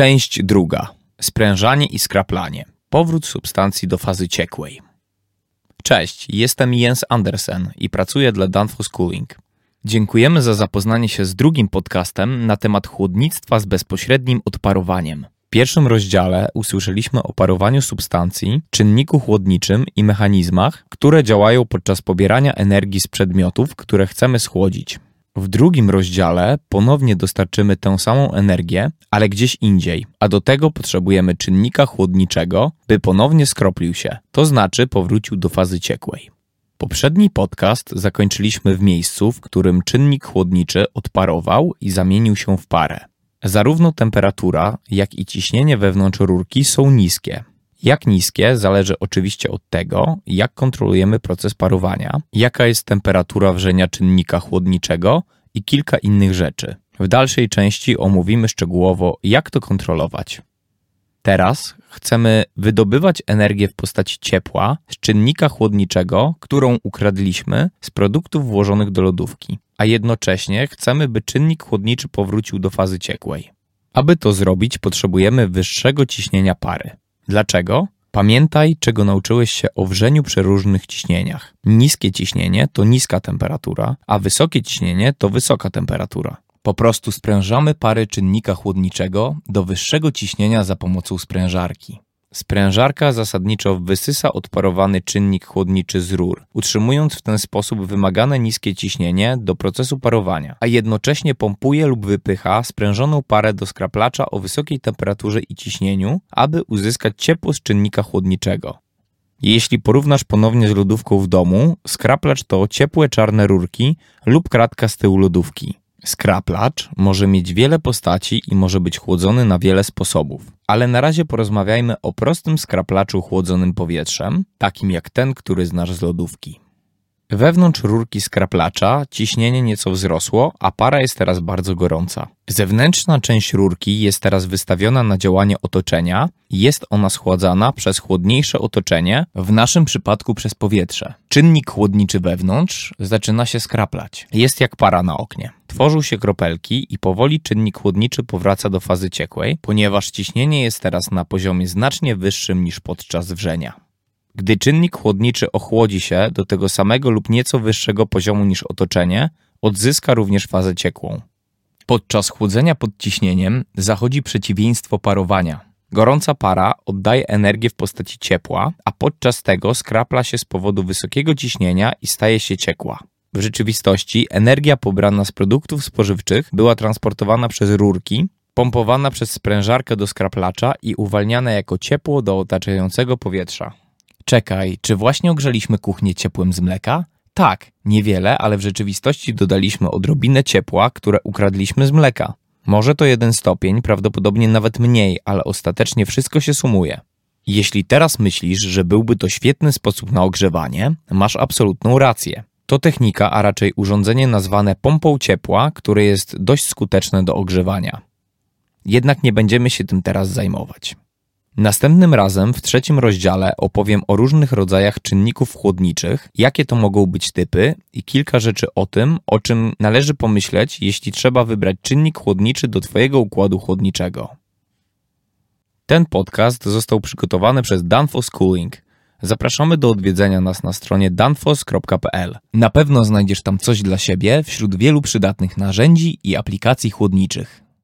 Część druga. Sprężanie i skraplanie. Powrót substancji do fazy ciekłej. Cześć, jestem Jens Andersen i pracuję dla Danfoss Cooling. Dziękujemy za zapoznanie się z drugim podcastem na temat chłodnictwa z bezpośrednim odparowaniem. W pierwszym rozdziale usłyszeliśmy o parowaniu substancji, czynniku chłodniczym i mechanizmach, które działają podczas pobierania energii z przedmiotów, które chcemy schłodzić. W drugim rozdziale ponownie dostarczymy tę samą energię, ale gdzieś indziej, a do tego potrzebujemy czynnika chłodniczego, by ponownie skroplił się, to znaczy powrócił do fazy ciekłej. Poprzedni podcast zakończyliśmy w miejscu, w którym czynnik chłodniczy odparował i zamienił się w parę. Zarówno temperatura, jak i ciśnienie wewnątrz rurki są niskie. Jak niskie zależy oczywiście od tego, jak kontrolujemy proces parowania, jaka jest temperatura wrzenia czynnika chłodniczego i kilka innych rzeczy. W dalszej części omówimy szczegółowo, jak to kontrolować. Teraz chcemy wydobywać energię w postaci ciepła z czynnika chłodniczego, którą ukradliśmy z produktów włożonych do lodówki, a jednocześnie chcemy, by czynnik chłodniczy powrócił do fazy ciekłej. Aby to zrobić, potrzebujemy wyższego ciśnienia pary. Dlaczego? Pamiętaj, czego nauczyłeś się o wrzeniu przy różnych ciśnieniach. Niskie ciśnienie to niska temperatura, a wysokie ciśnienie to wysoka temperatura. Po prostu sprężamy pary czynnika chłodniczego do wyższego ciśnienia za pomocą sprężarki. Sprężarka zasadniczo wysysa odparowany czynnik chłodniczy z rur, utrzymując w ten sposób wymagane niskie ciśnienie do procesu parowania, a jednocześnie pompuje lub wypycha sprężoną parę do skraplacza o wysokiej temperaturze i ciśnieniu, aby uzyskać ciepło z czynnika chłodniczego. Jeśli porównasz ponownie z lodówką w domu, skraplacz to ciepłe czarne rurki lub kratka z tyłu lodówki. Skraplacz może mieć wiele postaci i może być chłodzony na wiele sposobów, ale na razie porozmawiajmy o prostym skraplaczu chłodzonym powietrzem, takim jak ten, który znasz z lodówki. Wewnątrz rurki skraplacza ciśnienie nieco wzrosło, a para jest teraz bardzo gorąca. Zewnętrzna część rurki jest teraz wystawiona na działanie otoczenia jest ona schładzana przez chłodniejsze otoczenie, w naszym przypadku przez powietrze. Czynnik chłodniczy wewnątrz zaczyna się skraplać. Jest jak para na oknie. Tworzą się kropelki i powoli czynnik chłodniczy powraca do fazy ciekłej, ponieważ ciśnienie jest teraz na poziomie znacznie wyższym niż podczas wrzenia. Gdy czynnik chłodniczy ochłodzi się do tego samego lub nieco wyższego poziomu niż otoczenie, odzyska również fazę ciekłą. Podczas chłodzenia pod ciśnieniem zachodzi przeciwieństwo parowania. Gorąca para oddaje energię w postaci ciepła, a podczas tego skrapla się z powodu wysokiego ciśnienia i staje się ciekła. W rzeczywistości energia pobrana z produktów spożywczych była transportowana przez rurki, pompowana przez sprężarkę do skraplacza i uwalniana jako ciepło do otaczającego powietrza. Czekaj, czy właśnie ogrzeliśmy kuchnię ciepłem z mleka? Tak, niewiele, ale w rzeczywistości dodaliśmy odrobinę ciepła, które ukradliśmy z mleka. Może to jeden stopień, prawdopodobnie nawet mniej, ale ostatecznie wszystko się sumuje. Jeśli teraz myślisz, że byłby to świetny sposób na ogrzewanie, masz absolutną rację. To technika, a raczej urządzenie nazwane pompą ciepła, które jest dość skuteczne do ogrzewania. Jednak nie będziemy się tym teraz zajmować. Następnym razem w trzecim rozdziale opowiem o różnych rodzajach czynników chłodniczych, jakie to mogą być typy i kilka rzeczy o tym, o czym należy pomyśleć, jeśli trzeba wybrać czynnik chłodniczy do Twojego układu chłodniczego. Ten podcast został przygotowany przez Danfoss Cooling. Zapraszamy do odwiedzenia nas na stronie danfoss.pl. Na pewno znajdziesz tam coś dla siebie wśród wielu przydatnych narzędzi i aplikacji chłodniczych.